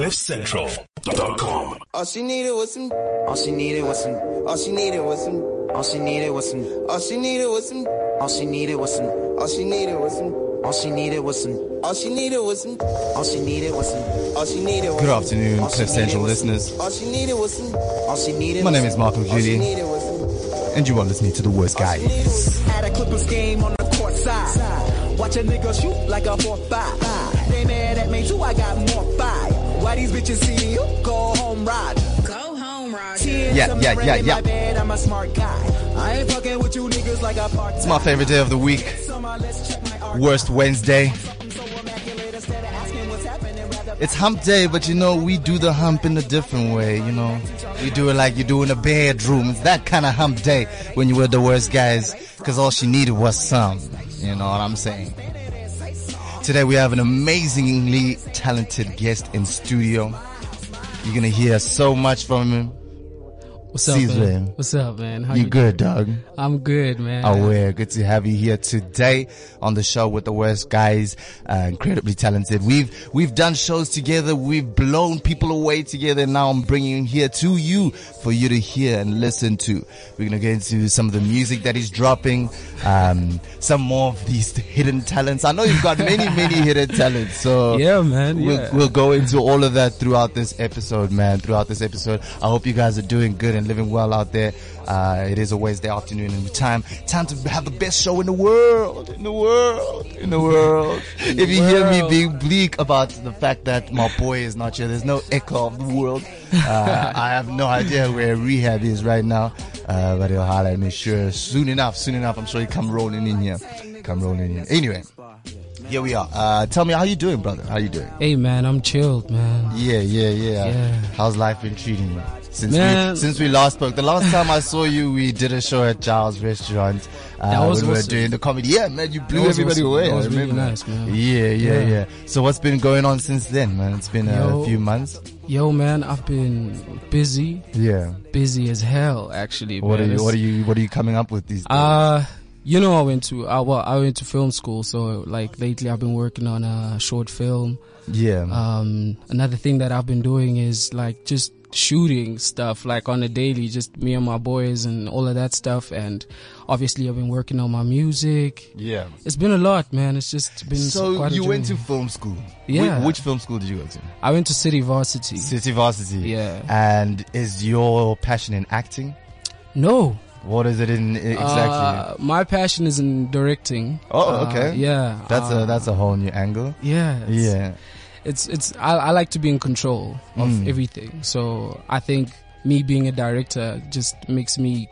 CliffCentral.com. All she needed was some. All she needed was some. All she needed was some. All she needed was some. All she needed was some. All she needed was some. All she needed was some. All she needed was some. All she needed was some. All she needed was some. All she needed was Good afternoon, Cliff Central listeners. All she needed was some. All she needed. My name is some. Marco All she Julie. needed was some. And you are listening to the worst guy. At a Clippers game on the court side. Watch a nigga shoot like a 4-5. They mad at me too, I got more fire. Why these bitches see you? Go home, ride. Go home, Roger. Tears Yeah, yeah, yeah, yeah. My bad, I'm a smart guy. I ain't fucking with you niggas like a part It's my favorite day of the week. Worst Wednesday. It's hump day, but you know, we do the hump in a different way, you know. We do it like you do in a bedroom. It's that kind of hump day when you were the worst guys, cause all she needed was some. You know what I'm saying? Today we have an amazingly talented guest in studio. You're gonna hear so much from him. What's up, Caesar. man? What's up, man? How You you good, doing? dog? I'm good, man. Aware. Good to have you here today on the show with the worst guys. Uh, incredibly talented. We've, we've done shows together. We've blown people away together. Now I'm bringing here to you for you to hear and listen to. We're going to get into some of the music that he's dropping. Um, some more of these hidden talents. I know you've got many, many hidden talents. So Yeah, man. We'll, Yeah. we'll go into all of that throughout this episode, man. Throughout this episode, I hope you guys are doing good and living well out there. Uh, it is a Wednesday afternoon and time, time to have the best show in the world, in the world, in the world. if you hear me world. being bleak about the fact that my boy is not here, there's no echo of the world. Uh, I have no idea where rehab is right now, uh, but he'll holler at me sure soon enough, soon enough. I'm sure he'll come rolling in here, come rolling in. Anyway. Here we are. Uh, tell me how you doing, brother? How you doing? Hey, man, I'm chilled, man. Yeah, yeah, yeah. Yeah. How's life been treating you? Since we since we last spoke, the last time I saw you, we did a show at Giles Restaurant. Uh, That was when we were doing the comedy. Yeah, man, you blew everybody awesome. away. That I really nice, man. Yeah, yeah, yeah, Yeah. So what's been going on since then, man? It's been a Yo. few months. Yo, man, I've been busy, Yeah. busy as hell, actually. What are you? What are you? What are you coming up with these days? Uh, you know, I went to, uh, well, I went to film school, so like lately I've been working on a short film. yeah. Um, another thing that I've been doing is like just shooting stuff like on a daily, just me and my boys and all of that stuff. And obviously I've been working on my music. yeah. It's been a lot, man. It's just been So you went to film school. Yeah. Which, which film school did you go to? I went to City Varsity. City Varsity. Yeah. And is your passion in acting? No, What is it in exactly? Uh, my passion is in directing. Oh, Uh, okay. yeah. That's uh, a that's a whole new angle. yeah. Yeah. It's it's I, I like to be in control of Mm. everything. So I think me being a director just makes me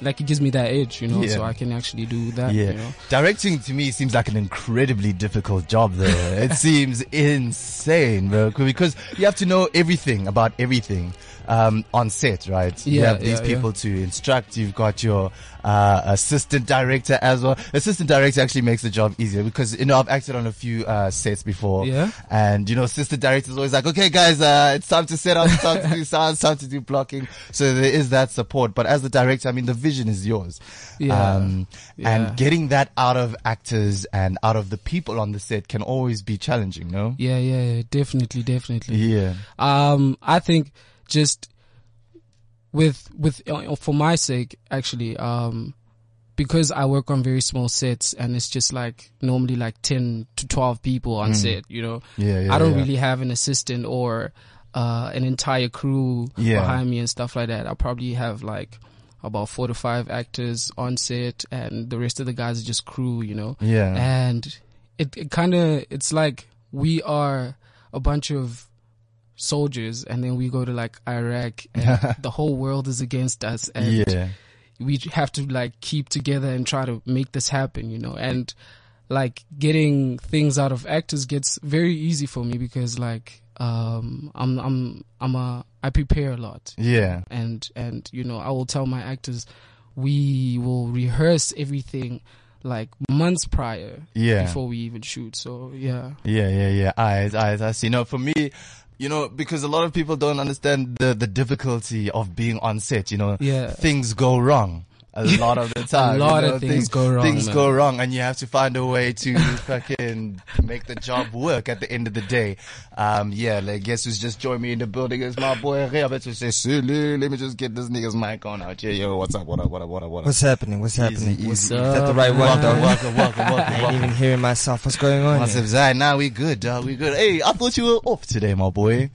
like it gives me that edge, you know, Yeah. so I can actually do that. Yeah. You know? Directing to me seems like an incredibly difficult job though. it seems insane, bro, because you have to know everything about everything. Um, on set, right? you Yeah, have these yeah, yeah. people to instruct. You've got your uh, assistant director as well. Assistant director actually makes the job easier because you know I've acted on a few uh, sets before. Yeah. And you know, assistant director is always like, okay, guys, uh, it's time to set up, it's time to do sound, time to do blocking. So there is that support. But as the director, I mean, the vision is yours. Yeah. Um, and getting that out of actors and out of the people on the set can always be challenging, no? Yeah, yeah, yeah, definitely, definitely. Yeah. Um, I think just with with uh, for my sake, actually, um, because I work on very small sets and it's just like normally like ten to twelve people on set. You know, Mm. Yeah, yeah, I don't yeah. really have an assistant or uh, an entire crew Yeah. behind me and stuff like that. I probably have like about four to five actors on set and the rest of the guys are just crew. You know, Yeah. and it, it kind of it's like we are a bunch of soldiers and then we go to like Iraq and the whole world is against us and yeah. we have to like keep together and try to make this happen you know and like getting things out of actors gets very easy for me because like um I'm I'm I'm a I prepare a lot Yeah. and and you know I will tell my actors we will rehearse everything like months prior Yeah. before we even shoot so yeah Yeah, yeah, yeah. I, I, I see. No, for me, you know, because a lot of people don't understand the, the difficulty of being on set, you know. Yeah. Things go wrong. A lot of the time. lot you of things go wrong, Things man. go wrong, and you have to find a way to fucking make the job work at the end of the day. Um, yeah, like guess who's just joined me in the building? It's my boy Rea. Bet you say, "Silly, let me just get this nigga's mic on out here. Yo, what's up? What up? What up? What up? What up? What's happening? What's happening? Easy, What's up? Is that the right one, Welcome, dog? welcome, welcome, welcome, I ain't welcome. even hearing myself. What's going on? What's up, Zai? Now we good, dog. We good. Hey, I thought you were off today, my boy.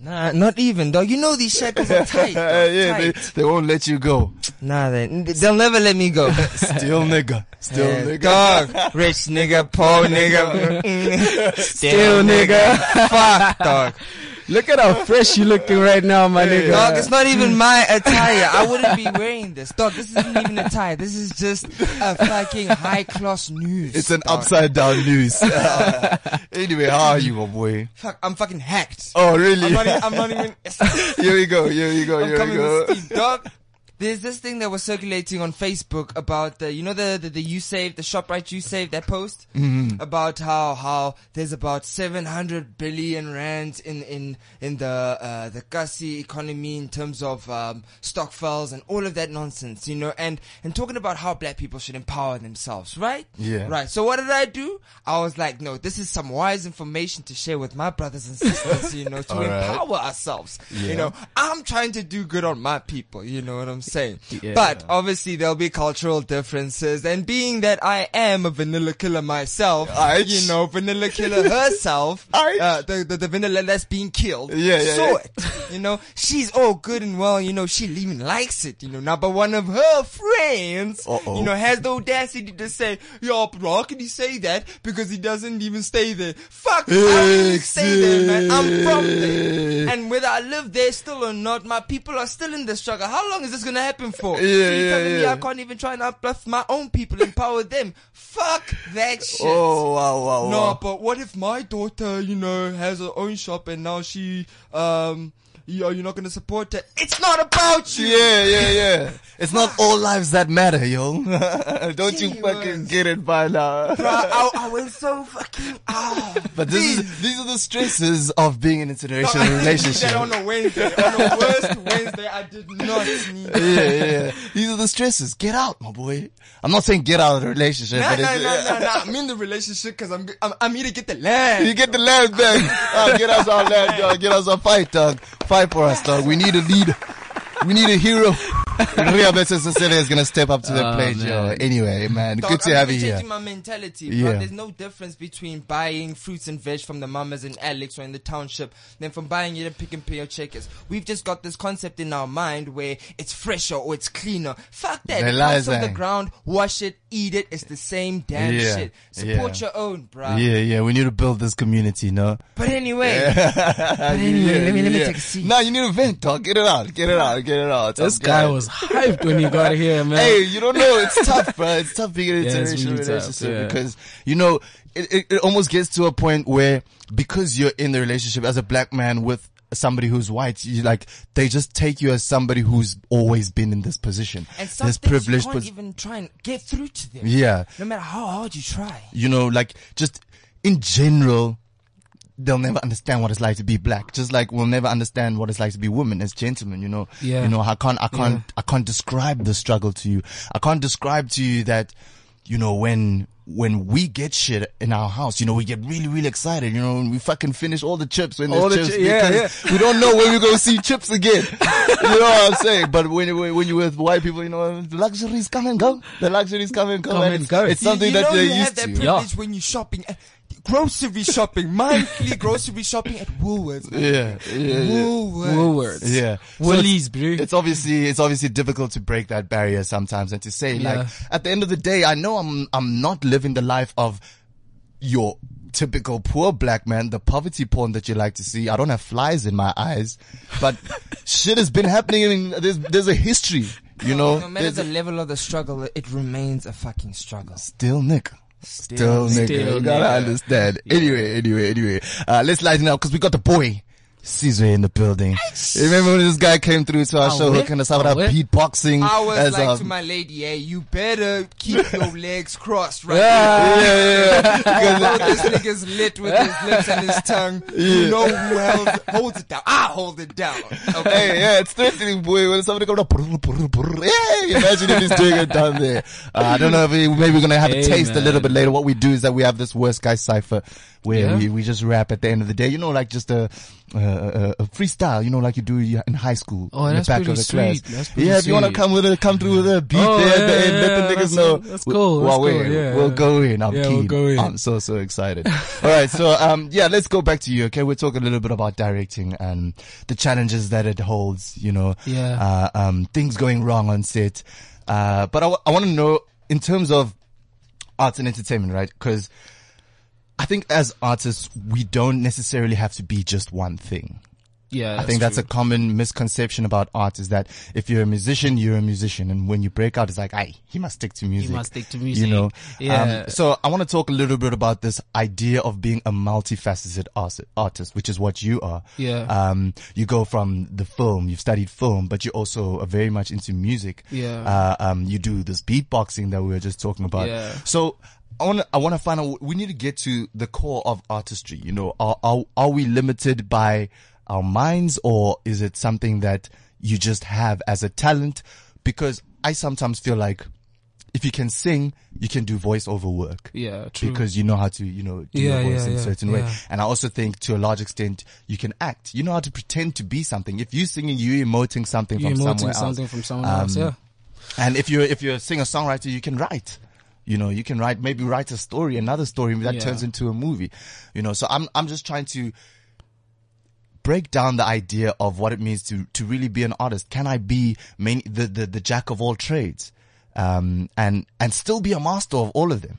Nah, not even, dog. You know these shackles are tight. Yeah, they, tight. they won't let you go. Nah, they, they'll never let me go. Still nigga. Still Yeah, nigga. Dog. Rich nigga, poor nigga. mm, Still nigga. Fuck, dog. Look at how fresh you looking right now, my nigga. Dog, it's not even my attire. I wouldn't be wearing this. Dog, this isn't even attire. This is just a fucking high class news. It's an dog. upside down news. anyway, how are you, my boy? Fuck, I'm fucking hacked. Oh, really? I'm not, I'm not even. here we go. Here we go. I'm Here we go. with steam, dog. There's this thing that was circulating on Facebook about the, you know, the, the, the you save, the ShopRite you save, that post? Mm-hmm. About how, how there's about 700 billion rands in, in, in the, uh, the Kasi economy in terms of, um, stock files and all of that nonsense, you know, and, and talking about how black people should empower themselves, right? Yeah. Right. So what did I do? I was like, no, this is some wise information to share with my brothers and sisters, you know, to All right. empower ourselves. Yeah. You know, I'm trying to do good on my people, you know what I'm saying? Yeah. But obviously there'll be cultural differences and being that I am a vanilla killer myself, Aight. you know, vanilla killer herself, uh, the, the, the vanilla that's being killed, Yeah, yeah, saw yeah. it. You know, she's all good and well, you know, she even likes it, you know, now but one of her friends, Uh-oh. you know, has the audacity to say, yo, but how can he say that? Because he doesn't even stay there. Fuck, I stay there, man. I'm from there. And whether I live there still or not, my people are still in the struggle. How long is this gonna happen for? Yeah, so you yeah, telling me yeah. I can't even try and uplift my own people, empower them? Fuck that shit. Oh, wow, wow, No, wow. but what if my daughter, you know, has her own shop and now she, um, know, you're not gonna support her? It's not about you. Yeah, yeah, yeah. It's not all lives that matter, yo. Don't you fucking get it by now. Bro, I, I went so fucking ah. But this is, these are the stresses of being in an interracial relationship. That on a Wednesday, on the worst Wednesday, I did not need. yeah, yeah, yeah. These are the stresses. Get out, my boy. I'm not saying get out of the relationship, Nah, but nah, nah, nah, nah. I'm in the relationship because I'm, I'm, I'm here to get the land. You get the land back. Oh, get us our land, dog. Get us a fight, dog. Fight for us, dog. We need a leader. We need a hero. Ria Betis Cecilia is gonna step up to the Oh, plate, yo. Anyway, man, Dog, good to I'm have you here. changing my mentality, bro. Yeah. There's no difference between buying fruits and veg from the mamas in Alex or in the township than from buying it at Pick n Pay or Checkers. We've just got this concept in our mind where it's fresher or it's cleaner. Fuck that. It comes from the eh? ground, wash it, eat it. It's the same damn Yeah, shit. Support yeah. your own, bro. Yeah, yeah, we need to build this community, no? But anyway, but anyway, let me- let me take a seat. No, you need to vent, dog. Get it out. Get it out. Get it out. This Tough guy was hyped when he got here, man. Hey, you don't know. It's tough, bro. It's tough being in an Yeah, really relationship yeah. because, you know, it, it, it almost gets to a point where because you're in the relationship as a black man with somebody who's white, you like, they just take you as somebody who's always been in this position. and some this things you can't pos- even try and get through to them. Yeah. No matter how hard you try. You know, like just in general, they'll never understand what it's like to be black. Just like we'll never understand what it's like to be women as gentlemen, you know. Yeah. You know, I can't, I can't, I can't describe the struggle to you. I can't describe to you that, you know, when, when we get shit in our house, you know, we get really, really excited, you know, and we fucking finish all the chips when All there's the chips chi- yeah, because we don't know when we're going to see chips again. you know what I'm saying? But when, you- when you're with white people, you know, the luxuries come and go. The luxuries come and go. Come and and it's, go. it's You- something you that know they're you have used that to. privilege when you're shopping, uh, grocery shopping, monthly grocery shopping at Woolworths. man. Yeah, yeah, yeah. Woolworths. Woolworths. Yeah. Woolies, So bro. it's, it's obviously, it's obviously difficult to break that barrier sometimes and to say Yeah. like, at the end of the day, I know I'm, I'm not living the life of your typical poor black man, the poverty porn that you like to see. I don't have flies in my eyes, but shit has been happening. In, there's, there's a history, you know, No matter There's the a- level of the struggle, it remains a fucking struggle. still nigga. Still, nigga. Still you gotta nigga. understand. Anyway, anyway, anyway. Uh, let's lighten up because we got the boy. Sizwe in the building. Remember when this guy came through to our Ah, show where? hooking us up with beatboxing? I was as like our- to my lady, hey, you better keep your legs crossed right yeah, yeah, yeah. know this nigga's lit with his lips and his tongue. You know who held, holds it down. I hold it down. Okay. Hey, yeah, it's threatening, boy. When somebody comes up, brr, brr, brr, hey, imagine if he's doing it down there. Uh, I don't know if we, maybe we're gonna have a Hey, taste a little bit later. What we do is that we have this worst guy cipher where Yeah. we, we just rap at the end of the day. You know, like just a, a, a, freestyle. You know, like you do in high school. Oh, in that's the back of the sweet. class. Yeah, if you wanna come with a, come through with a beat Oh, there at the yeah, let the niggas that's- know. that's cool, Well, that's cool, yeah, we'll yeah. go in. I'm Yeah, we'll keen. go in. I'm so so excited. All right, so um, yeah, let's go back to you. Okay, we're talking a little bit about directing and the challenges that it holds. You know, Yeah. uh, um, things going wrong on set. Uh, but I, w- I want to know in terms of arts and entertainment, right? Because I think as artists, we don't necessarily have to be just one thing. Yeah, I think that's a common misconception about art is that if you're a musician, you're a musician. And when you break out, it's like, aye, he must stick to music. He must stick to music. You know? Yeah. Um, so I want to talk a little bit about this idea of being a multifaceted artist, which is what you are. Yeah. Um, you go from the film, you've studied film, but you also are very much into music. Yeah. Uh, um, you do this beatboxing that we were just talking about. Yeah. So I want to, I want to find out, we need to get to the core of artistry. You know, are, are, are we limited by our minds or is it something that you just have as a talent? Because I sometimes feel like if you can sing, you can do voiceover work. Yeah, true. Because you know how to, you know, do Yeah, your voice yeah, in a yeah, certain way. And I also think to a large extent, you can act. You know how to pretend to be something. If you're singing, you're emoting something You're from emoting somewhere something else. from someone Um, else. Yeah. And if you're, if you're a singer songwriter, you can write. You know, you can write, maybe write a story, another story that Yeah. turns into a movie. You know, so I'm, I'm just trying to break down the idea of what it means to, to really be an artist. Can I be main, the, the, the jack of all trades? Um, and, and still be a master of all of them.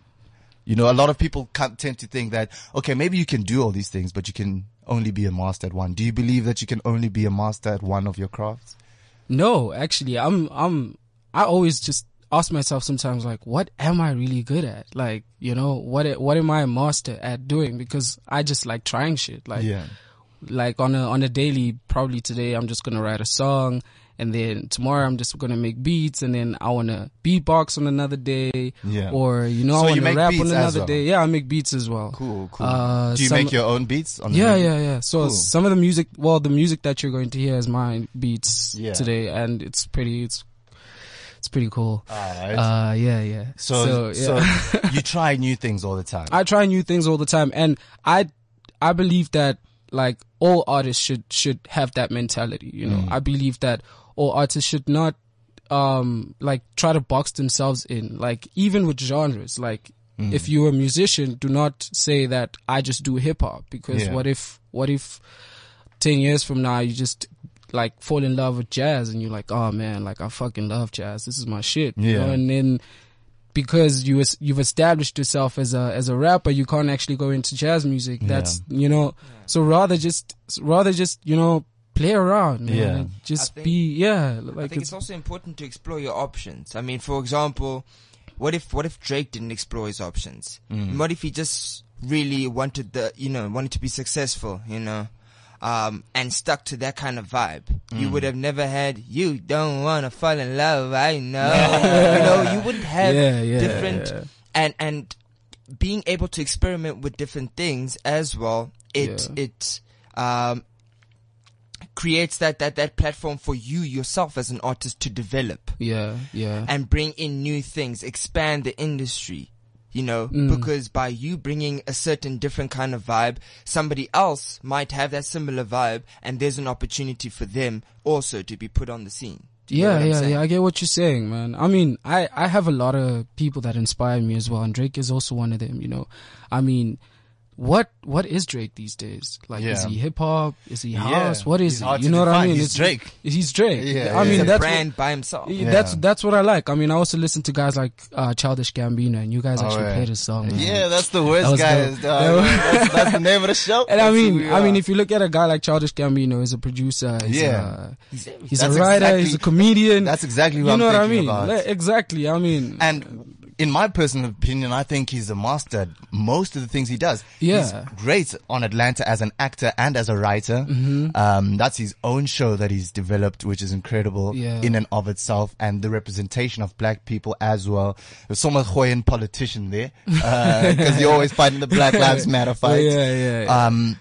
You know, a lot of people tend to think that, okay, maybe you can do all these things, but you can only be a master at one. Do you believe that you can only be a master at one of your crafts? No, actually, I'm, I'm, I always just ask myself sometimes, like, what am I really good at? Like, you know, what, what am I a master at doing? Because I just like trying shit. Like, yeah. like on a, on a daily, probably today, I'm just going to write a song. And then tomorrow I'm just gonna make beats, and then I wanna beatbox on another day, Yeah. or you know, So I wanna rap on another well? day. Yeah, I make beats as well. Cool, cool. Uh, Do you some- make your own beats? On the Yeah, yeah, yeah. So Cool. some of the music, well, the music that you're going to hear is my beats Yeah. today, and it's pretty, it's, it's pretty cool. Alright. Uh, yeah, yeah. So, so, yeah. so you try new things all the time. I try new things all the time, and I, I believe that like all artists should should have that mentality. You know, I believe that all artists should not um like try to box themselves in. Like even with genres, like if you're a musician, do not say that I just do hip hop because Yeah. what if what if ten years from now you just like fall in love with jazz and you're like, oh man, like I fucking love jazz. This is my shit. You Yeah. know? And then because you you've established yourself as a as a rapper, you can't actually go into jazz music. That's you know. So rather just rather just you know play around, man. Yeah. Just I think- be yeah. I think it's, it's also important to explore your options. I mean, for example, what if what if Drake didn't explore his options? Mm. What if he just really wanted the you know wanted to be successful, you know, um, and stuck to that kind of vibe? Mm. You would have never had "You Don't Wanna Fall in Love." I know, you know, you wouldn't have Yeah, yeah, different yeah. and and being able to experiment with different things as well. It it um creates that, that, that platform for you yourself as an artist to develop yeah, yeah, and bring in new things, expand the industry, you know, Mm. because by you bringing a certain different kind of vibe, somebody else might have that similar vibe and there's an opportunity for them also to be put on the scene. Do you know yeah, yeah, saying? yeah. I get what you're saying, man. I mean, I I have a lot of people that inspire me as well, and Drake is also one of them. You know, I mean. What what is Drake these days? Like, is he hip hop? Is he Yeah. house? What is He's he? You to know what I mean? He's Drake. He's Drake. Yeah, I mean, He's a that's brand by himself. Yeah, That's that's what I like. I mean, I also listen to guys like uh, Childish Gambino, and you guys actually Alright. played his song. man. Yeah, that's the worst was guys. dope. dog. Yeah. that's, that's the name of the show. And I That's who mean, I mean, if you look at a guy like Childish Gambino, he's a producer. He's Yeah. a, he's That's a writer. exactly- he's a comedian. that's exactly what you I'm know what I mean? about. Exactly. I mean, and in my personal opinion, I think he's a master at most of the things he does. Yeah. He's great on Atlanta as an actor and as a writer. Um, that's his own show that he's developed, which is incredible Yeah. in and of itself and the representation of black people as well. There's so much Hoyan politician there, uh, cause you're always fighting the Black Lives Matter fight. yeah, yeah, yeah. Um,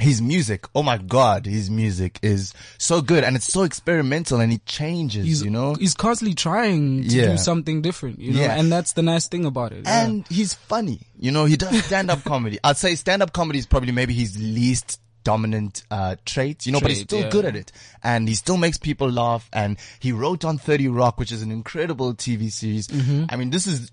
his music, oh my god, his music is so good and it's so experimental and he changes, he's you know? he's constantly trying to Yeah. do something different, you know, Yeah. and that's the nice thing about it. yeah. and he's funny. You know, he does stand up comedy. I'd say stand up comedy is probably maybe his least dominant uh trait, you know, but he's still yeah. good at it. And he still makes people laugh and he wrote on 30 Rock, which is an incredible TV series. I mean, this is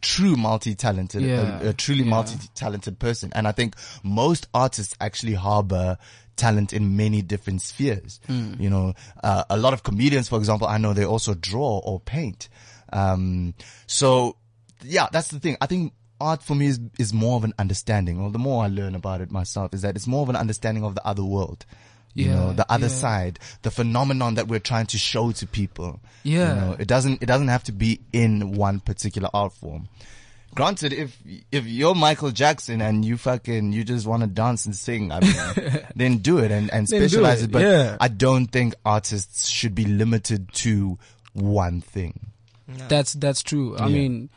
true multi-talented. Yeah. a, a truly Yeah. multi-talented person. And I think most artists actually harbor talent in many different spheres. Hmm. You know, uh, a lot of comedians, for example, I know they also draw or paint. Um, so yeah, that's the thing. I think art for me is, is more of an understanding. Or the more I learn about it myself is that it's more of an understanding of the other world. You Yeah, know, the other yeah. side, the phenomenon that we're trying to show to people. You Yeah. know, it doesn't, it doesn't have to be in one particular art form. Granted, if, if you're Michael Jackson and you fucking, you just want to dance and sing, I mean, then do it and, and specialize it, it. But yeah. I don't think artists should be limited to one thing. That's that's true. I mean,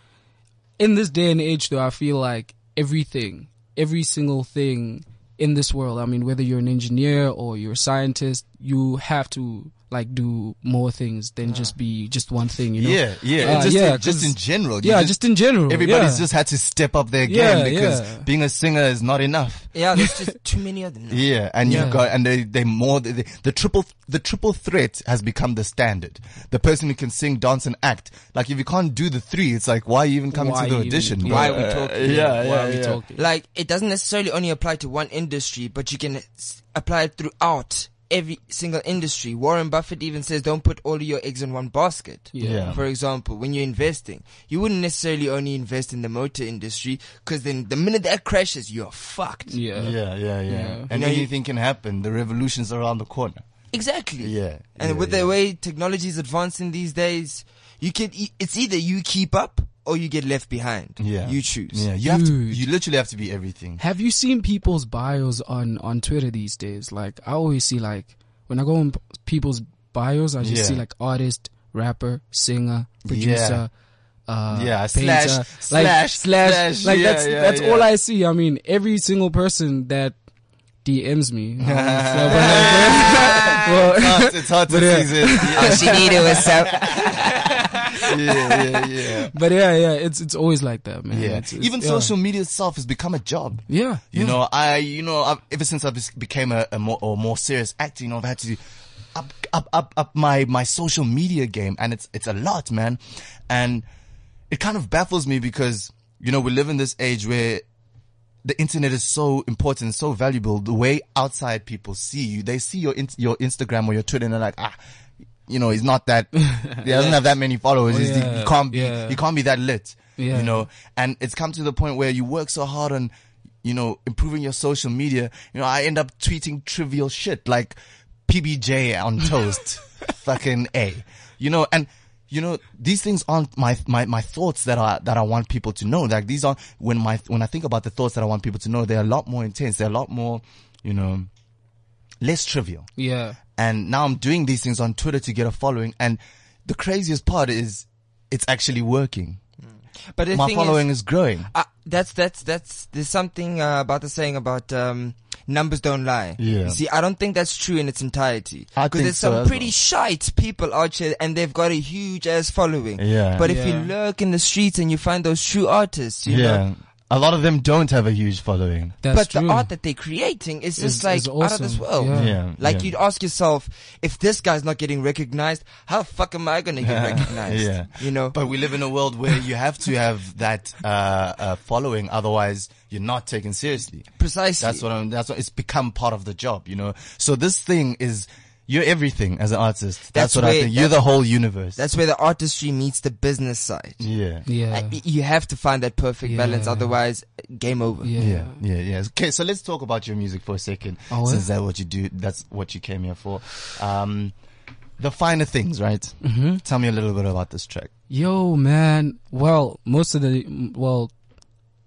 in this day and age, though, I feel like everything, every single thing in this world. I mean, whether you're an engineer or you're a scientist, you have to like do more things than just be just one thing. You know? Yeah, yeah, Uh, just, yeah, in, in general. Yeah, just, in general. everybody's yeah. just had to step up their game Yeah, because yeah. being a singer is not enough. Yeah, there's just too many of them. now. Yeah, and Yeah. you've got, and they, they more, the, the triple, the triple threat has become the standard. The person who can sing, dance and act. Like if you can't do the three, it's like, why are you even coming Why to the even- audition? Why are we Uh, talking? yeah, Why yeah, are we yeah. talking? Like, it doesn't necessarily only apply to one industry, but you can apply it throughout every single industry. Warren Buffett even says don't put all of your eggs in one basket. Yeah. For example, when you're investing, you wouldn't necessarily only invest in the motor industry because then the minute that crashes, you're fucked. Yeah. Yeah, yeah, yeah. Yeah. And You know, you- anything can happen. The revolution's around the corner. Exactly. Yeah, And yeah, with yeah. the way technology is advancing these days, you can, e- it's either you keep up or you get left behind. Yeah. You choose. Yeah, you have to, Dude. you literally have to be everything. Have you seen people's bios on on Twitter these days? Like I always see like when I go on people's bios, I just Yeah. see like artist, rapper, singer, producer. Uh, Yeah, painter, slash, like, slash, slash, slash, like yeah, that's yeah, that's yeah. all I see. I mean, every single person that DMs me. I don't know, but like, well, It's hard, it's hard to But yeah. see it. All she needed was some. Yeah, yeah, yeah. but yeah, yeah, it's it's always like that, man. Yeah. It's- it's- Even yeah. social media itself has become a job. Yeah, You yeah. know, I, you know, I've, ever since I became a, a more, or more serious actor, you know, I've had to up, up, up, up my, my social media game and it's, it's a lot, man. And it kind of baffles me because, you know, we live in this age where the internet is so important, so valuable. The way outside people see you, they see your, your Instagram or your Twitter and they're like, ah, you know, he's not that, he doesn't have that many followers. Oh, He's- he- he can't be, yeah. he can't be that lit. Yeah. You know, and it's come to the point where you work so hard on, you know, improving your social media. You know, I end up tweeting trivial shit like PBJ on toast, fucking A, you know, and, you know, these things aren't my, my, my thoughts that are, that I want people to know. Like these are, when my, when I think about the thoughts that I want people to know, they're a lot more intense. They're a lot more, you know, less trivial. yeah. And now I'm doing these things on Twitter to get a following. And the craziest part is it's actually working. But My following is, is growing. uh, that's that's that's there's something uh, about the saying about um, numbers don't lie. Yeah. See, I don't think that's true in its entirety. I Because there's so some as pretty well. shite people out here, and they've got a huge ass following. Yeah. But if you Yeah. lurk in the streets and you find those true artists, you yeah. know. A lot of them don't have a huge following. That's but true. the art that they're creating is just Is- like is out of this world. Yeah. Yeah. Like yeah. you'd ask yourself, if this guy's not getting recognized, how the fuck am I gonna get recognized? Yeah. You know? But we live in a world where you have to have that, uh, uh, following. Otherwise you're not taken seriously. Precisely. That's what I'm, that's what it's become part of the job, you know? So this thing is, you're everything as an artist. That's, That's what I think. You're the whole universe. That's where the artistry meets the business side. yeah. yeah. Uh, You have to find that perfect balance, otherwise, game over. yeah. Yeah, yeah, yeah. Okay, so let's talk about your music for a second, Oh, since yeah? that's what you do. That's what you came here for. Um, the finer things, right? Mm-hmm. Tell me a little bit about this track. Yo, man. Well, most of the well,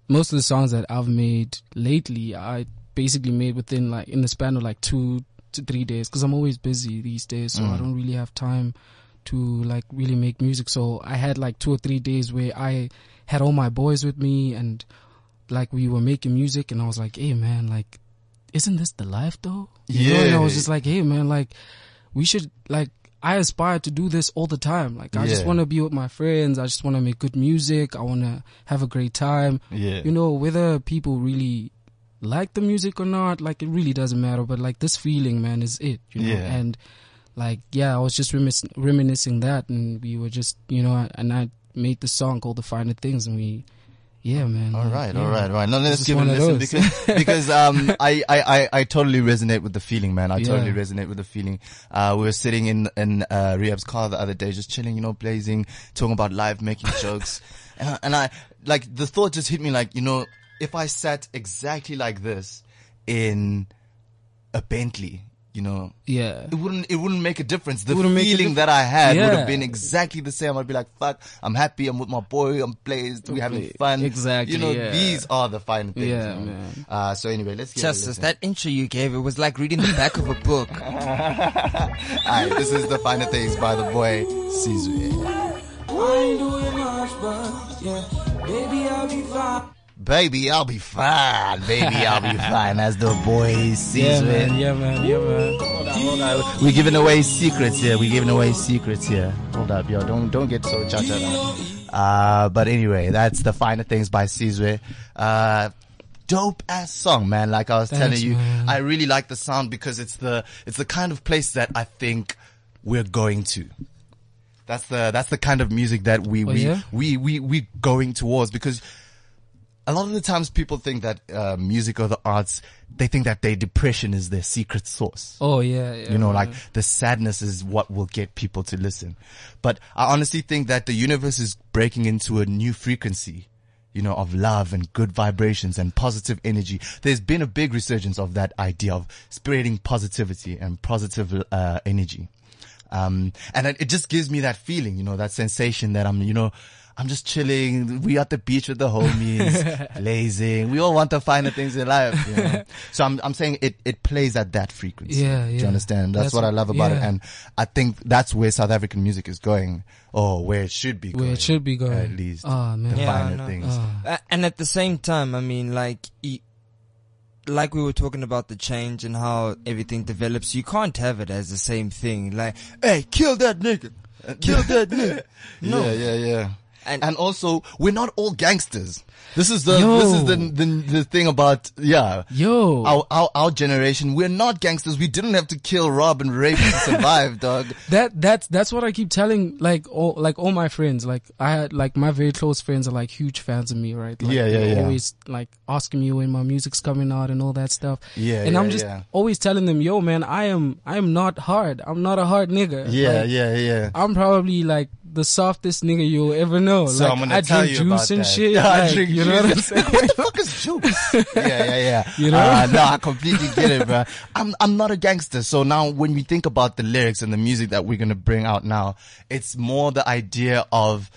most of the songs that I've made lately, I basically made within like in the span of like two to three days because I'm always busy these days, so I mm. don't really have time to like really make music. So I had like two or three days where I had all my boys with me and like we were making music, and I was like, hey, man, like, isn't this the life though? You know? And I was just like, hey, man, like, we should like. I aspire to do this all the time. Like I just want to be with my friends. I just want to make good music. I want to have a great time. Yeah. You know, whether people really like the music or not, like it really doesn't matter. But like this feeling, man, is it. You know, Yeah. and like yeah, I was just reminis- reminiscing that, and we were just you know, and I made the song called "The Finer Things," and we, yeah, man. All right, yeah. all right, all right. Now let's give it a listen because because um I, I, I, I totally resonate with the feeling, man. I Yeah. totally resonate with the feeling. Uh, we were sitting in in uh, Rihab's car the other day, just chilling, you know, blazing, talking about life, making jokes, and I, and I like the thought just hit me like, you know, if I sat exactly like this in a Bentley, you know, Yeah. it wouldn't it wouldn't make a difference. The wouldn't make a feeling diff- that I had would have been exactly the same. I'd be like, "Fuck, I'm happy. I'm with my boy. I'm blazed. We're having fun." Exactly, You know, yeah. these are the fine things. Yeah, man. man. Uh, so anyway, let's get Justice, listen. that intro you gave, it was like reading the back of a book. Alright, this is the finer things by the boy Caesar. I ain't doing much, but yeah, baby, I'll be fine. Baby, I'll be fine. Baby, I'll be fine. As the boy Yeah, Caesar. man. Yeah, man. Yeah, man. We're giving away secrets here. We're giving away secrets here. Hold up, yo. Don't don't get so cha cha. Uh, but anyway, that's the finer things by Caesar. Uh, dope ass song, man. Like I was Thanks, telling you, man. I really like the sound because it's the it's the kind of place that I think we're going to. That's the that's the kind of music that we we, Oh, yeah? we we we going towards because a lot of the times people think that uh, music or the arts they think that their depression is their secret source. Oh yeah. yeah you know, like the sadness is what will get people to listen. But I honestly think that the universe is breaking into a new frequency, you know, of love and good vibrations and positive energy. There's been a big resurgence of that idea of spreading positivity and positive, uh, energy. Um, and it just gives me that feeling, you know, that sensation that I'm, you know, I'm just chilling. We at the beach with the homies, blazing. We all want the finer things in life. You know? So I'm, I'm saying it, it plays at that frequency. Yeah, yeah. Do you understand? That's, That's what I love about it. And I think that's where South African music is going, or where it should be going. Where it should be going. At least. Oh man. The Yeah, finer know. things. Oh. And at the same time, I mean, like, e- like we were talking about the change and how everything develops, you can't have it as the same thing. Like, hey, kill that nigga. Kill that nigga. No. Yeah, yeah, yeah. And- And, also, we're not all gangsters. This is the, Yo. this is the, the, the thing about, yeah. Yo. Our, our, our generation, we're not gangsters. We didn't have to kill, rob, and rape to survive, dog. That that's that's what I keep telling like all like all my friends. Like I had like my very close friends are like huge fans of me, right? Like, Yeah, yeah, yeah. Always like asking me when my music's coming out and all that stuff. Yeah, and yeah, I'm just yeah. always telling them, yo, man, I am I am not hard. I'm not a hard nigga. Yeah, Like, yeah, yeah. I'm probably like the softest nigga you'll ever know. So like I'm gonna I tell drink you juice about and that. shit. Yeah, I like, drink you know what I'm juice. saying? what the fuck is juice? yeah, yeah, yeah. You know? Uh, no, I completely get it, bro. I'm, I'm not a gangster. So now when we think about the lyrics and the music that we're going to bring out now, it's more the idea of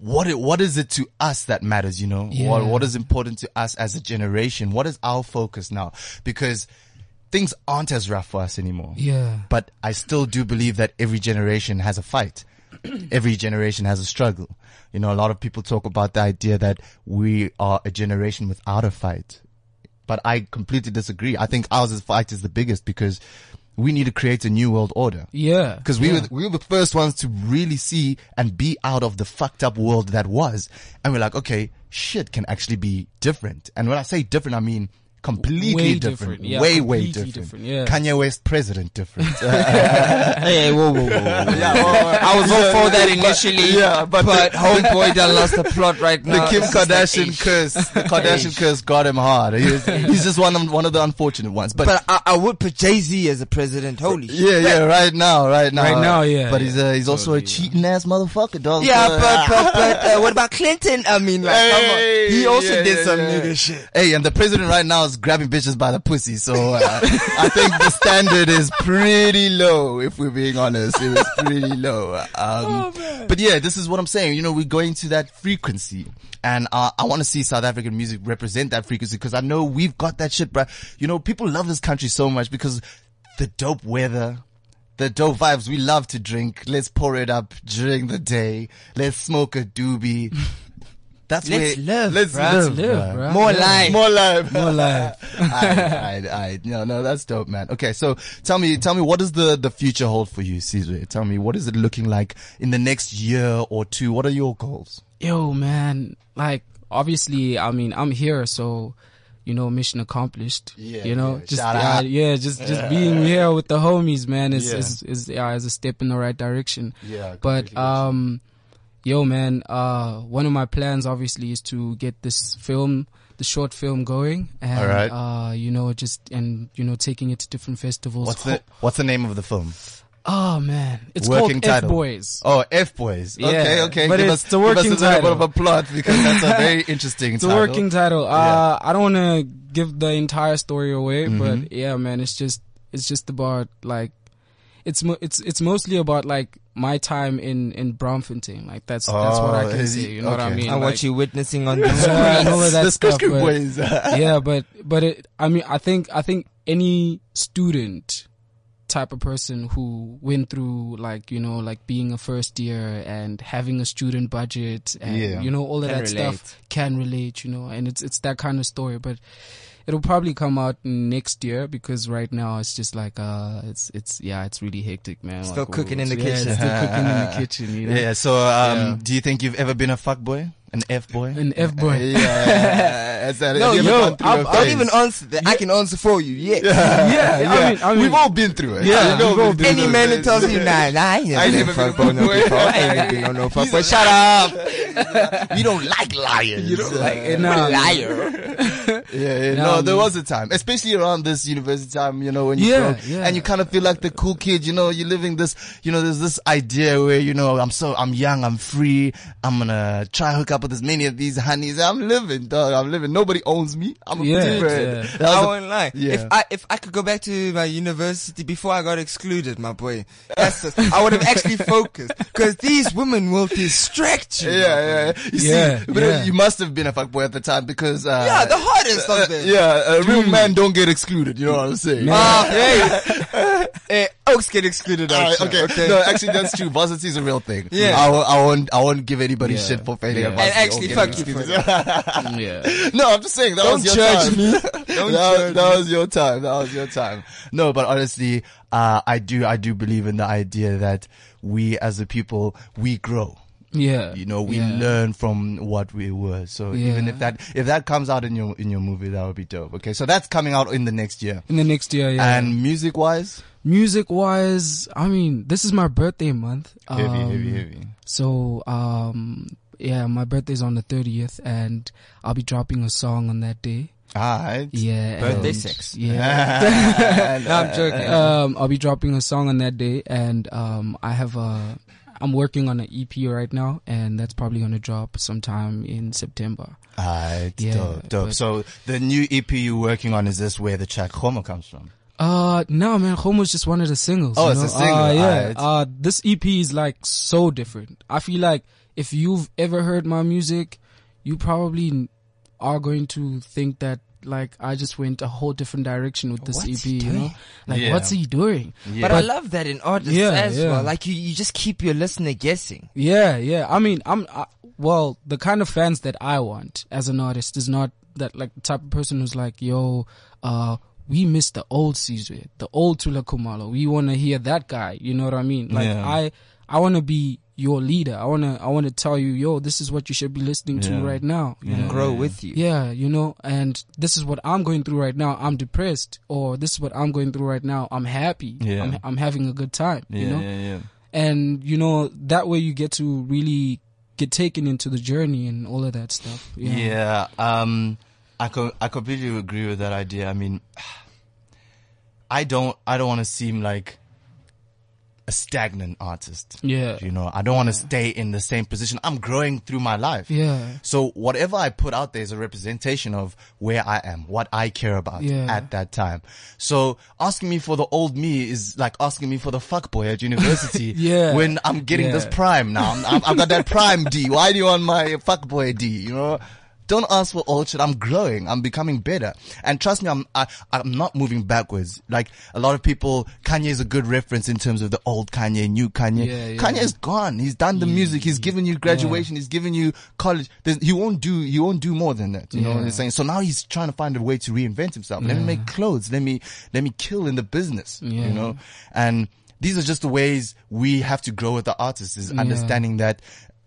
what it, what is it to us that matters, you know? What, Yeah. what is important to us as a generation? What is our focus now? Because things aren't as rough for us anymore. Yeah. But I still do believe that every generation has a fight. every generation has a struggle. You know, a lot of people talk about the idea that we are a generation without a fight. But I completely disagree. I think ours fight is the biggest because we need to create a new world order. Yeah. Because we yeah. were we were the first ones to really see and be out of the fucked up world that was, and we're like, okay, shit can actually be different. And when I say different, I mean completely Way different, different. Yeah, way way different. different, yeah. Kanye West president different. Hey, whoa, whoa, whoa. yeah, well, I was all for that initially, yeah, but but, the- homeboy done lost the plot right now. the now. Kim It's just like, Kardashian curse, the Kardashian curse got him hard. He's, he's just one of one of the unfortunate ones. But, But I, I would put Jay Z as a president. Holy shit. yeah, yeah, right now, right now, Right now, yeah, But he's uh, he's also a Totally, cheating ass motherfucker, dog. Yeah, Uh, but but but uh, what about Clinton? I mean, like, come on. Hey, he also yeah, did yeah, some yeah. nigga shit. Hey, and the president right now is was grabbing bitches by the pussy. So uh, I think the standard is pretty low, if we're being honest. It was pretty low. Um, but yeah, this is what I'm saying. You know, we're going to that frequency. And uh, I want to see South African music represent that frequency because I know we've got that shit, bruh. You know, people love this country so much because the dope weather, the dope vibes. We love to drink. Let's pour it up during the day. Let's smoke a doobie. That's Let's where, live, Let's bruh. live, Live, bruh. More Yeah. life. More life. More life. I, I, I, no, no, that's dope, man. Okay, so tell me, tell me, what does the the future hold for you, Caesar? Tell me, what is it looking like in the next year or two? What are your goals? Yo, man, like obviously, I mean, I'm here, so you know, mission accomplished. Yeah, you know, yeah. just yeah, yeah, just just being here with the homies, man, is Yeah. is is yeah, is a step in the right direction. Yeah, but um, yo, man, uh, one of my plans obviously is to get this film. The short film going, and uh, you know, just and you know, taking it to different festivals. What's the What's the name of the film? Oh man, it's Working called title. F Boys. Oh, F Boys. Okay, Yeah, okay. but give it's us, the give us working a little title. bit of a plot because that's a very interesting It's a title. working title. Uh, I don't want to give the entire story away, Mm-hmm. but yeah, man, it's just it's just about like it's mo- it's it's mostly about like my time in in Braamfontein. Like that's that's what I Oh, can is say. You know what I mean? And Like, what you witnessing on the yeah, screen. all of that the stuff. Skr Skr but- yeah, but but it. I mean, I think I think any student type of person who went through like you know like being a first year and having a student budget and Yeah. you know all of Can that relate. stuff can relate you know and it's it's that kind of story but it'll probably come out next year because right now it's just like uh it's it's yeah it's really hectic man Still Like, cooking in the yeah, kitchen. still cooking in the kitchen you know Yeah. So, um, Yeah. do you think you've ever been a fuck boy, an F boy? an F boy Yeah. Has that- No, have you ever yo, I'll, a I'll even answer that. I can answer for you. Yeah. yeah, I mean I mean we've all been through it. Yeah, We've all we've all been been Any man that tells you, nah, nah, I ain't I ain't never never been been a fuck boy no fuckboy. before. I ain't never been on no fuck boy. Shut up. you don't like liars. You don't like it now Liar. Yeah, yeah. Nah, no, there was a time, especially around this university time, you know, when you Yeah, grow, yeah. and you kind of feel like the cool kid, you know, you're living this, you know, there's this idea where, you know, I'm so, I'm young, I'm free, I'm gonna try hook up with as many of these honeys. I'm living, dog, I'm living. Nobody owns me. I'm a Yeah, yeah. I a- won't lie. Yeah. If I if I could go back to my university before I got excluded, my boy, that's the, I would have actually focused because these women will distract you. yeah, yeah. yeah. You Yeah, see, but yeah. you must have been a fuckboy at the time because, uh, Yeah, the hardest uh, of them. yeah, a real man don't get excluded. You know what I'm saying? Uh, hey, hey, Oaks get excluded. Alright, okay. okay. No, actually, that's true. Varsity is a real thing. Yeah. I, won't- I won't. I won't give anybody Yeah. shit for failing Yeah. at And actually, or fuck you for excuses. yeah no, I'm just saying that Don't was your judge time. me. that, Don't was- judge that was your time. That was your time. No, but honestly, uh, I do. I do believe in the idea that we, as a people, we grow. Yeah You know, we yeah. learn from what we were. So Yeah. even if that if that comes out in your in your movie, that would be dope. Okay, so that's coming out in the next year. in the next year yeah And music wise, music wise i mean this is my birthday month heavy, Um, heavy, heavy. so um yeah my birthday's on the 30th and i'll be dropping a song on that day Alright. yeah Birthday and- sex. yeah No, I'm joking. um i'll be dropping a song on that day and um i have a i'm working on an ep right now and that's probably going to drop sometime in september Alright, Yeah, dope, dope. So the new EP you're working on is this where the track Homo comes from? Uh, no, man. Homo's just one of the singles. Oh, you it's a single, Uh, yeah. alright. Uh, this EP is like so different. I feel like if you've ever heard my music, you probably are going to think that like I just went a whole different direction with this What's EP. You know, like Yeah. what's he doing? Yeah. But I love that in artists Yeah, as yeah. well. Like you, you just keep your listener guessing. Yeah, yeah. I mean, I'm I, well. The kind of fans that I want as an artist is not that like the type of person who's like, yo, uh, we miss the old Caesar, the old Tula Khumalo. We want to hear that guy. You know what I mean? Like Yeah. I, I want to be your leader. I want to, I want to tell you, yo, this is what you should be listening to Yeah. right now. You know? Grow with you. Yeah, you know, and this is what I'm going through right now. I'm depressed, or this is what I'm going through right now. I'm happy. Yeah. I'm, I'm having a good time. you know, yeah. and you know that way you get to really get taken into the journey and all of that stuff. Yeah. Yeah, um, I co- I completely agree with that idea. I mean, I don't I don't want to seem like a stagnant artist. Yeah. You know, I don't want to stay in the same position. I'm growing through my life. Yeah. So whatever I put out there is a representation of where I am, what I care about Yeah. at that time. So asking me for the old me is like asking me for the fuck boy at university. Yeah. When I'm getting this prime now. I'm, I'm, I've got that prime D. Why do you want my fuck boy D? You know? Don't ask for old shit. I'm growing. I'm becoming better. And trust me, I'm, I, I'm not moving backwards. Like a lot of people, Kanye is a good reference in terms of the old Kanye, new Kanye. Yeah, yeah. Kanye's gone. He's done the music. He's given you graduation. He's given you college. There's, he won't do, he won't do more than that. You know what I'm saying? So now he's trying to find a way to reinvent himself. Let me make clothes. Let me, let me kill in the business. Yeah. You know? And these are just the ways we have to grow with the artists is understanding that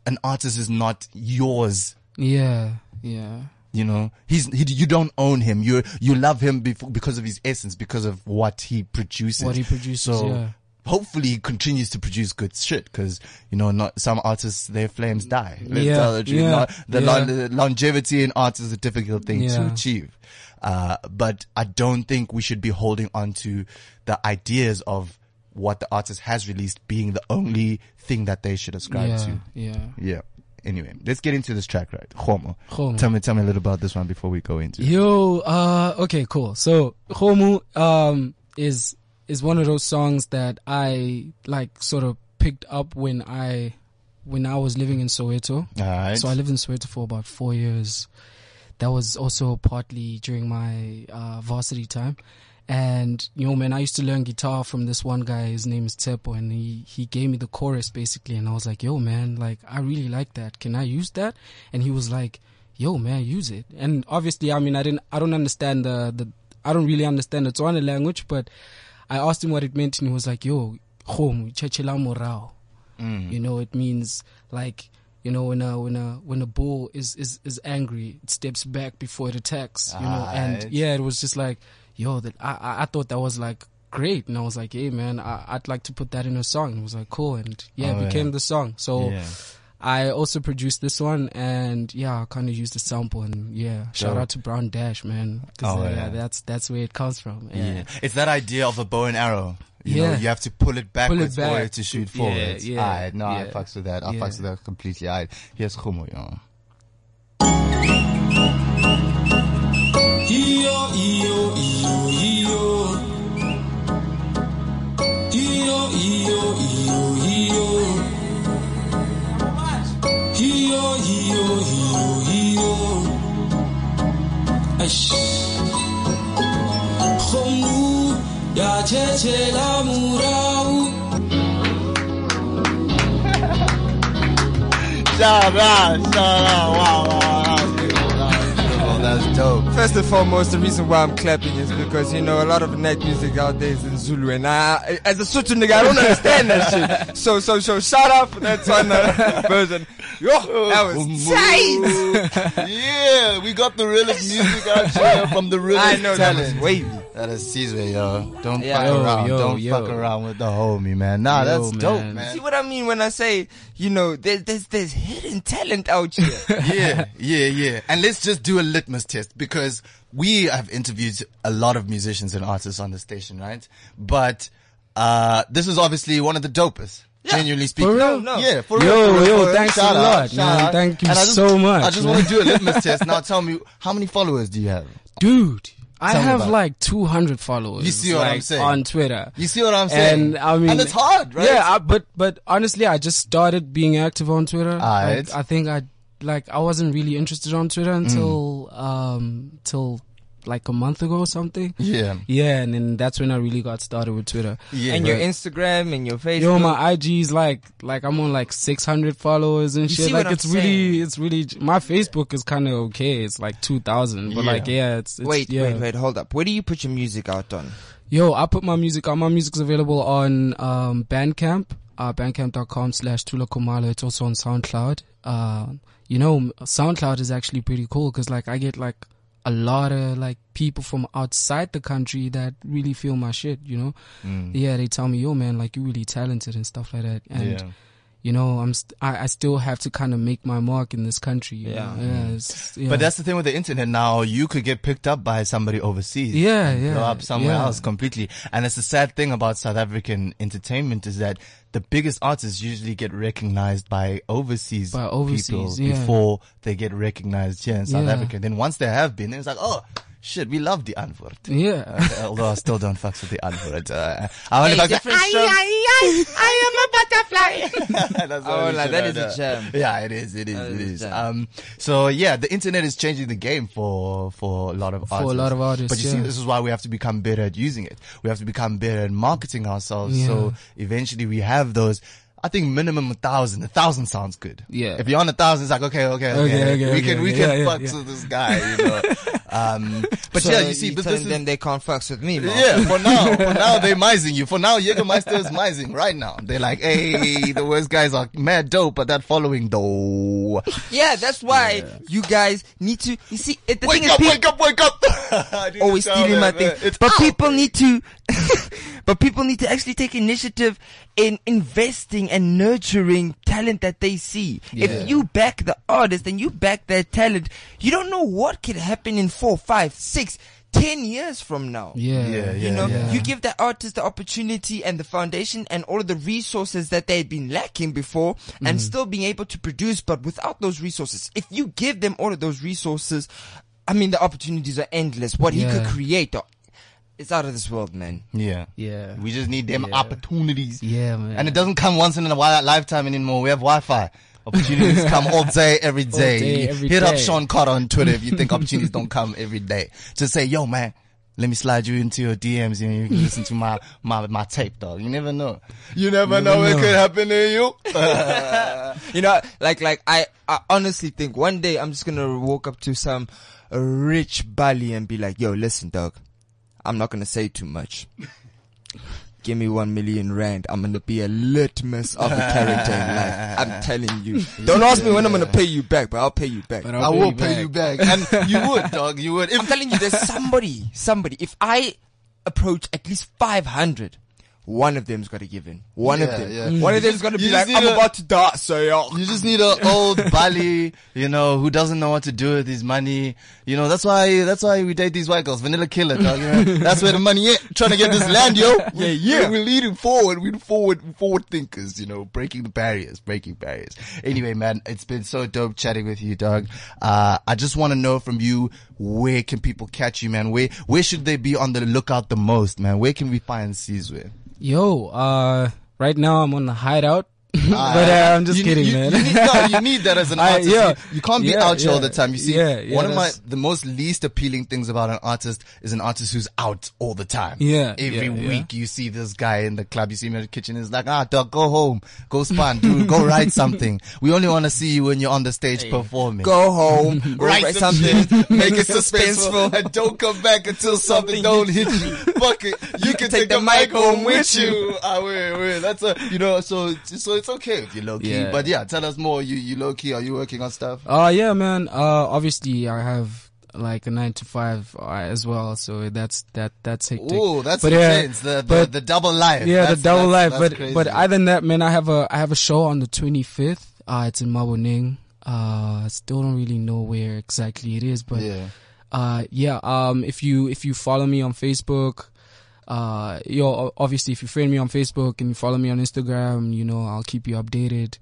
an artist is not yours. Yeah. Yeah. You know, he's, he, you don't own him. You, you love him before, because of his essence, because of what he produces. What he produces, So, yeah. hopefully he continues to produce good shit because you know not some artists their flames die let's Yeah, the yeah, the yeah. the longevity in art is a difficult thing to achieve uh, but I don't think we should be holding on to the ideas of what the artist has released being the only thing that they should ascribe Yeah. to Yeah. yeah anyway let's get into this track right Homo Homo. tell me tell me a little about this one before we go into it. Yo, uh, okay, cool. So, Homu, um, is, is one of those songs that I, like, sort of picked up when I, when I was living in Soweto. all right So I lived in Soweto for about four years. That was also partly during my, uh, varsity time. And, you know, man, I used to learn guitar from this one guy. His name is Tepo and he, he gave me the chorus basically. And I was like, yo, man, like, I really like that. Can I use that? And he was like, yo, man, use it. And obviously, I mean, I didn't, I don't understand the, the, I don't really understand the Tswana language, but I asked him what it meant and he was like, yo, home, chechela morao. Mm. You know, it means like, you know, when a, when a, when a bull is, is, is angry, it steps back before it attacks, you know, and yeah, it was just like, yo, that I, I, I thought that was like great. And I was like, hey man, I, I'd like to put that in a song. And it was like, cool. And yeah, Oh, it became yeah. the song. So Yeah. I also produced this one and yeah, I kind of used the sample and yeah, shout Dope. out to Brown Dash, man. Oh, uh, yeah. that's, that's where it comes from. Yeah. Yeah. It's that idea of a bow and arrow. You know, Yeah. you have to pull it backwards for back. it to shoot forward. Yeah, yeah, Alright, no, I fucks with that. I fucks with that completely. Alright, here's Humo, yo. Iyo, ya tjhetjhela morao. Shout out, shout out, wow, wow, First and foremost, the reason why I'm clapping is because, you know, a lot of night music out there is in Zulu and I, as a Sotho nigga, I don't understand that shit. So, so, so shout out for that one uh, version. Yo, that was tight! yeah, we got the realest music out here from the realest I know that was talent. wavy. That is Caesar, yo. Don't Yeah. fuck Yo, around. yo, Don't yo. fuck around with the homie, man. Nah, Yo, that's dope, man. man. See what I mean when I say, you know, there's, there's, there's hidden talent out here. yeah, yeah, yeah. And let's just do a litmus test because we have interviewed a lot of musicians and artists on the station, right? But uh this is obviously one of the dopest. Genuinely speaking. real? No, no. Yeah, for Yo, real. for yo, real. thanks Shout a lot, shout man. out. Thank you just- so much, I just want to do a litmus test. Now tell me, how many followers do you have? Dude, I Tell have like 200 followers. You see what I'm saying? On Twitter. You see what I'm saying? And I mean, and it's hard, right? Yeah, I, but but honestly, I just started being active on Twitter. Alright. Like, I think I like I wasn't really interested on Twitter until um till like a month ago or something. yeah. Yeah, and then that's when I really got started with Twitter. Yeah. and your Instagram and your Facebook. Yo, my IG's like like I'm on like 600 followers and You shit. see Like what I'm it's really it's really my Facebook is kind of okay. It's like 2000, but Yeah. like yeah, it's, it's wait, yeah. wait, wait, hold up. Where do you put your music out on? Yo, I put my music on. My music's available on um, Bandcamp, uh, bandcamp.com slash Tula Khumalo. It's also on SoundCloud. Uh, you know, SoundCloud is actually pretty cool because like I get like a lot of like people from outside the country that really feel my shit, you know? Mm. Yeah, they tell me, yo man, like you really talented and stuff like that. And Yeah. You know, I'm st- I, I still have to kind of make my mark in this country. you Yeah. know? yeah, mm-hmm. it's- yeah. But that's the thing with the internet now. You could get picked up by somebody overseas. Yeah, and yeah, Blow up somewhere yeah. else completely. And it's the sad thing about South African entertainment is that the biggest artists usually get recognized by overseas, By overseas, people yeah. before they get recognized here in South. Africa. Then once they have been, then it's like, oh, shit, we love Die Antwoord. yeah. Uh, although I still don't fuck with Die Antwoord. Uh, I only Hey, fucks with, different strokes. That's what Oh, we like, should that have is a done. jam. Yeah, it is. It is. That it is is. Um, so yeah, the internet is changing the game for for a lot of For a artists. lot of artists, But you see, this is why we have to become better at using it. We have to become better at marketing ourselves. So eventually, we have those. I think minimum a thousand. A thousand sounds good. Yeah. If you're on a thousand, it's like okay, okay, okay. Okay, okay, we okay, can we can Yeah, yeah, fuck yeah. with this guy. You know. um, but So yeah, you see, but telling this is them they can't fucks with me, man. yeah, for now, for now they're mising you. For now, Jägermeister is mising right now. They're like, hey, the worst guys are mad dope, but that following though. Yeah, that's why you guys need to. You see, the Wake thing up, is, wake up, wake up! I didn't always stealing my thing. It's But out. people need to, but people need to actually take initiative in investing and nurturing talent that they see. If you back the artist and you back their talent, you don't know what could happen in four, five, six, ten years from now. Yeah. Yeah, yeah You know, yeah. you give that artist the opportunity and the foundation and all of the resources that they had been lacking before and mm-hmm. still being able to produce, but without those resources. If you give them all of those resources, I mean, the opportunities are endless. What he could create, it's out of this world, man. Yeah. Yeah. We just need them Yeah. opportunities. Yeah, man. And it doesn't come once in a while, lifetime anymore. We have Wi-Fi. Opportunities come all day, every day. day, every Hit up. Sean Carter on Twitter if you think opportunities don't come every day. Just say, yo, man, let me slide you into your DMs and you can listen to my, my, my tape, dog. You never know. You never know what know. could happen to you. You know, like, like, I, I honestly think one day I'm just gonna walk up to some rich Bali and be like, yo, listen, dog, I'm not gonna say too much. Give me one million rand. I'm gonna be a litmus of a character in life. I'm telling you. Don't ask me when I'm gonna pay you back, but I'll pay you back. But I I'll will pay pay you back. And you would, dog. You would. If I'm telling you, there's somebody, somebody. If I approach at least 500, one of them's got to give in. One of them. yeah. One of them's going to be like, I'm a- about to die, so yo. You just need an old Bali, you know, who doesn't know what to do with his money. You know, that's why, that's why we date these white girls. Vanilla killer, dog. You know, that's where the money is. Trying to get this land, yo. Yeah, yeah. We're leading forward. We're forward, forward thinkers, you know, breaking the barriers, breaking barriers. Anyway, man, it's been so dope chatting with you, dog. Uh, I just want to know from you, where can people catch you, man? Where, where should they be on the lookout the most, man? Where can we find Sizwe? Yo, uh, right now I'm on the hideout. But uh, I'm just You- kidding, you, man. You need, no, you need that as an I- artist. yeah. you, you can't be Yeah, out here all the time. You see, Yeah, yeah, one of my the most least appealing things about an artist is an artist who's out all the time. Yeah, every yeah, yeah. week you see this guy in the club. You see him in the kitchen. It's like, ah, dog, go home, go span, dude, go write something. We only want to see you when you're on the stage performing. Go home, Write write something, make it suspenseful, and don't come back until something Something don't hit you. Fuck it, you can take, the mic home with you. Ah, wait, wait, that's a, you know, so so it's okay if you're low key, Yeah. but yeah, tell us more. You you low key? Are you working on stuff? Uh, yeah, man. Uh, obviously I have like a nine to five uh, as well, so that's that that's hectic. Oh, that's But, yeah, the, the but- the double life. yeah, That's- the double that's- life. that's But crazy. but other than that, man, I have a I have a show on the twenty fifth. Uh, it's in Maboneng. Uh, I still don't really know where exactly it is, but yeah. uh, yeah. Um, if you if you follow me on Facebook, uh, yo, obviously if you friend me on Facebook and you follow me on Instagram, you know I'll keep you updated.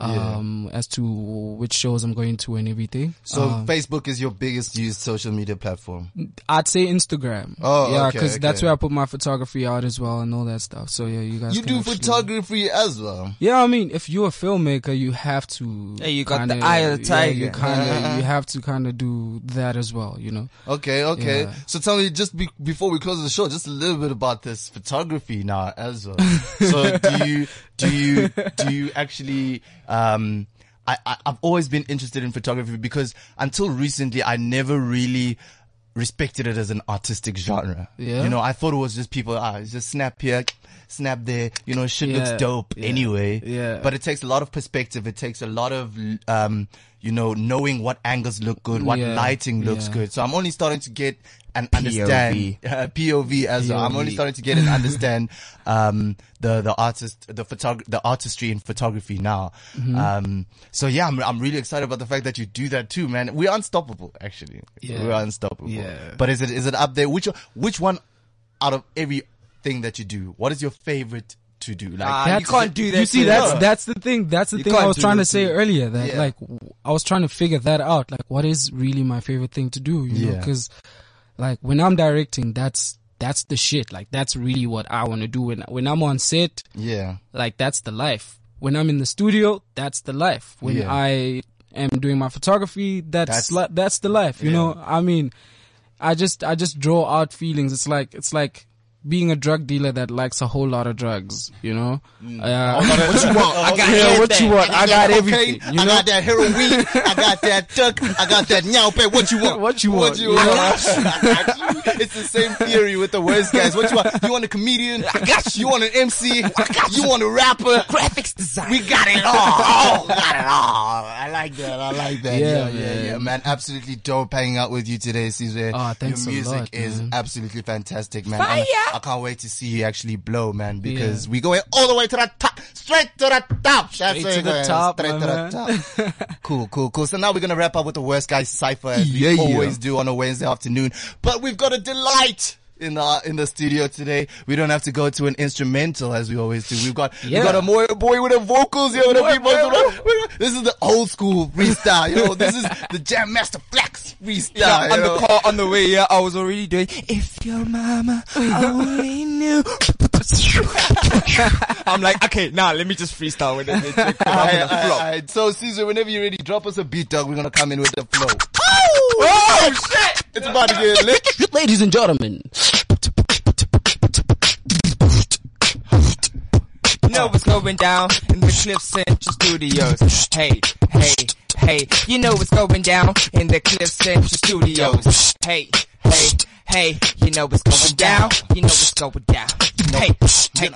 Um, as to which shows I'm going to and everything. So Um, Facebook is your biggest used social media platform. I'd say Instagram. Oh, yeah, okay, because that's where I put my photography out as well and all that stuff. So yeah, you guys. You can do actually- photography as well. Yeah, I mean, if you're a filmmaker, you have to. Yeah, you got the kinda- eye of the yeah, tiger. you kind of, you have to kind of do that as well. You know. Okay, okay. Yeah. So tell me, just be, before we close the show, just a little bit about this photography now as well. so do you, do you, do you actually, um, I, I, I've always been interested in photography because until recently, I never really respected it as an artistic genre. Yeah. You know, I thought it was just people, ah, it's just snap here, snap there. You know, shit looks Yeah, dope yeah, anyway. yeah. But it takes a lot of perspective. It takes a lot of, um, you know, knowing what angles look good, what Yeah, lighting looks good. So I'm only starting to get and understand uh, POV as well. I'm only starting to get and understand um, the the artist the photog- the artistry in photography now. Mm-hmm. Um, so yeah, I'm I'm really excited about the fact that you do that too, man. We're unstoppable, actually. Yeah. We're unstoppable. Yeah. But is it is it up there? Which which one out of everything that you do, what is your favorite to do? Like Ah, you can't do that. You see, to that's her. that's the thing. That's the You thing I was trying to say to- earlier. That Yeah. like w- I was trying to figure that out. Like, what is really my favorite thing to do? You know, Yeah. because like when I'm directing, that's that's the shit. Like, that's really what I want to do. When when I'm on set, yeah. like that's the life. When I'm in the studio, that's the life. When Yeah. I am doing my photography, that's That's- that's, that's the life. You Yeah. know, I mean, I just I just draw out feelings. It's like it's like being a drug dealer that likes a whole lot of drugs. You know, Mm. uh, what you want? I got yeah, what you want? I got that everything. You I got that heroin. I got that duck. I got that nyaope. What you want? What you want, What you want? know? I got you. It's the same theory with the worst guys. What you want? You want a comedian? I got you. You want an MC? I got you. You want a rapper? graphics design. We got it all. Oh, got it all. I like that. I like that. Yeah, Yeah, yeah, yeah, man. Absolutely dope hanging out with you today, Caesar. Ah, thanks Your music is man. absolutely fantastic, man. Fire! I, can't wait to see you actually blow, man, because Yeah. we going all the way to the top, straight to the top. That's Straight to the top, straight to man. the top. cool, cool, cool. So now we're gonna wrap up with the worst guy cipher as we Yeah, yeah. always do on a Wednesday afternoon. But we've got a delight. In the in the studio today, we don't have to go to an instrumental as we always do. We've got we Yeah. got a boy, boy with the vocals here. With the people. This is the old school freestyle. You know, this is the Jam Master Flex freestyle. Yeah, you on know. the car on the way, yeah, I was already doing. If your mama only knew. I'm like, okay, now let me just freestyle with it. real quick, 'cause I'm Alright, gonna flop. alright. So Caesar, whenever you're ready, drop us a beat, dog. We're gonna come in with the flow. Oh shit! It's about to get lit. ladies and gentlemen, You know what's going down in the Cliff Central Studios. Hey, hey, hey. You know what's going down in the Cliff Central Studios. Hey, hey, hey. You know what's going down. You know what's going down. Hey, hey,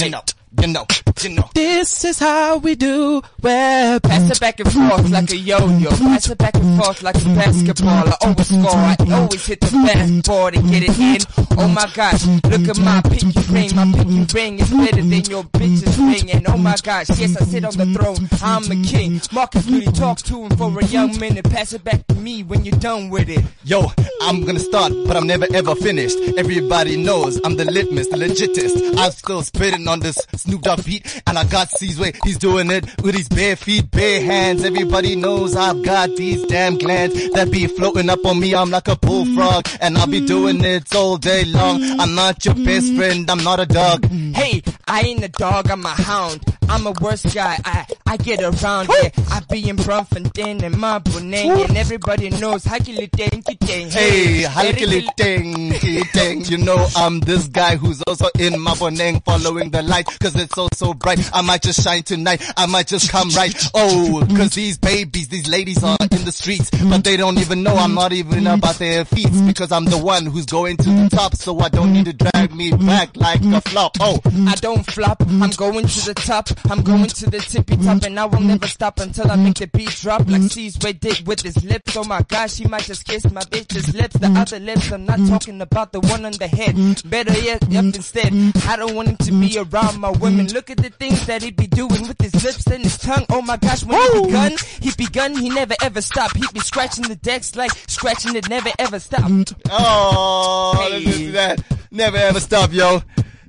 You know, you know, you know. this is how we do. Well, Pass it back and forth like a yo-yo. Pass it back and forth like a basketball. I always score. I always hit the fastball to get it in. Oh my gosh, look at my pinky ring. My pinky ring is better than your bitch's ring. And oh my gosh, yes, I sit on the throne. I'm a king. Marcus Mooney talks to him for a young minute. Pass it back to me when you're done with it. Yo, I'm gonna start, but I'm never ever finished. Everybody knows I'm the litmus, the legitest. I'm still spitting on this Snoop Dogg beat, and I got Caesar. He's doing it with his bare feet, bare hands. Everybody knows I've got these damn glands that be floating up on me. I'm like a bullfrog, and I'll be doing it all day long. I'm not your best friend, I'm not a dog. Hey, I ain't a dog, I'm a hound. I'm a worse guy, I, I get around here. I be in Braamfontein and Maboneng, and everybody knows think you think. Hey, halkili ting, ting. You know I'm this guy who's also in Maboneng following the light cause it's so, so bright. I might just shine tonight. I might just come right. Oh, cause these babies, these ladies are in the streets, but they don't even know I'm not even about their feet because I'm the one who's going to the top. So I don't need to drag me back like a flop. Oh, I don't flop, I'm going to the top, I'm going to the tippy top, and I will never stop until I make the beat drop like Sizwe did with his lips. Oh my gosh, he might just kiss my bitch's lips, the other lips. I'm not talking about the one on the head. Better yet, yep, instead, I don't want him to be around my women. Look at the things that he be doing with his lips and his tongue. Oh my gosh, when he begun, he begun, he never ever stop. He be scratching the decks like scratching it never ever stop. oh, listen to that. Never ever stop, yo.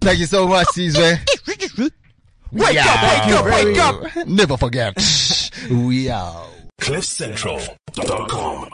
Thank you so much, Caesar. Wake up, wake up, wake up. Never forget. we out. CliffCentral.com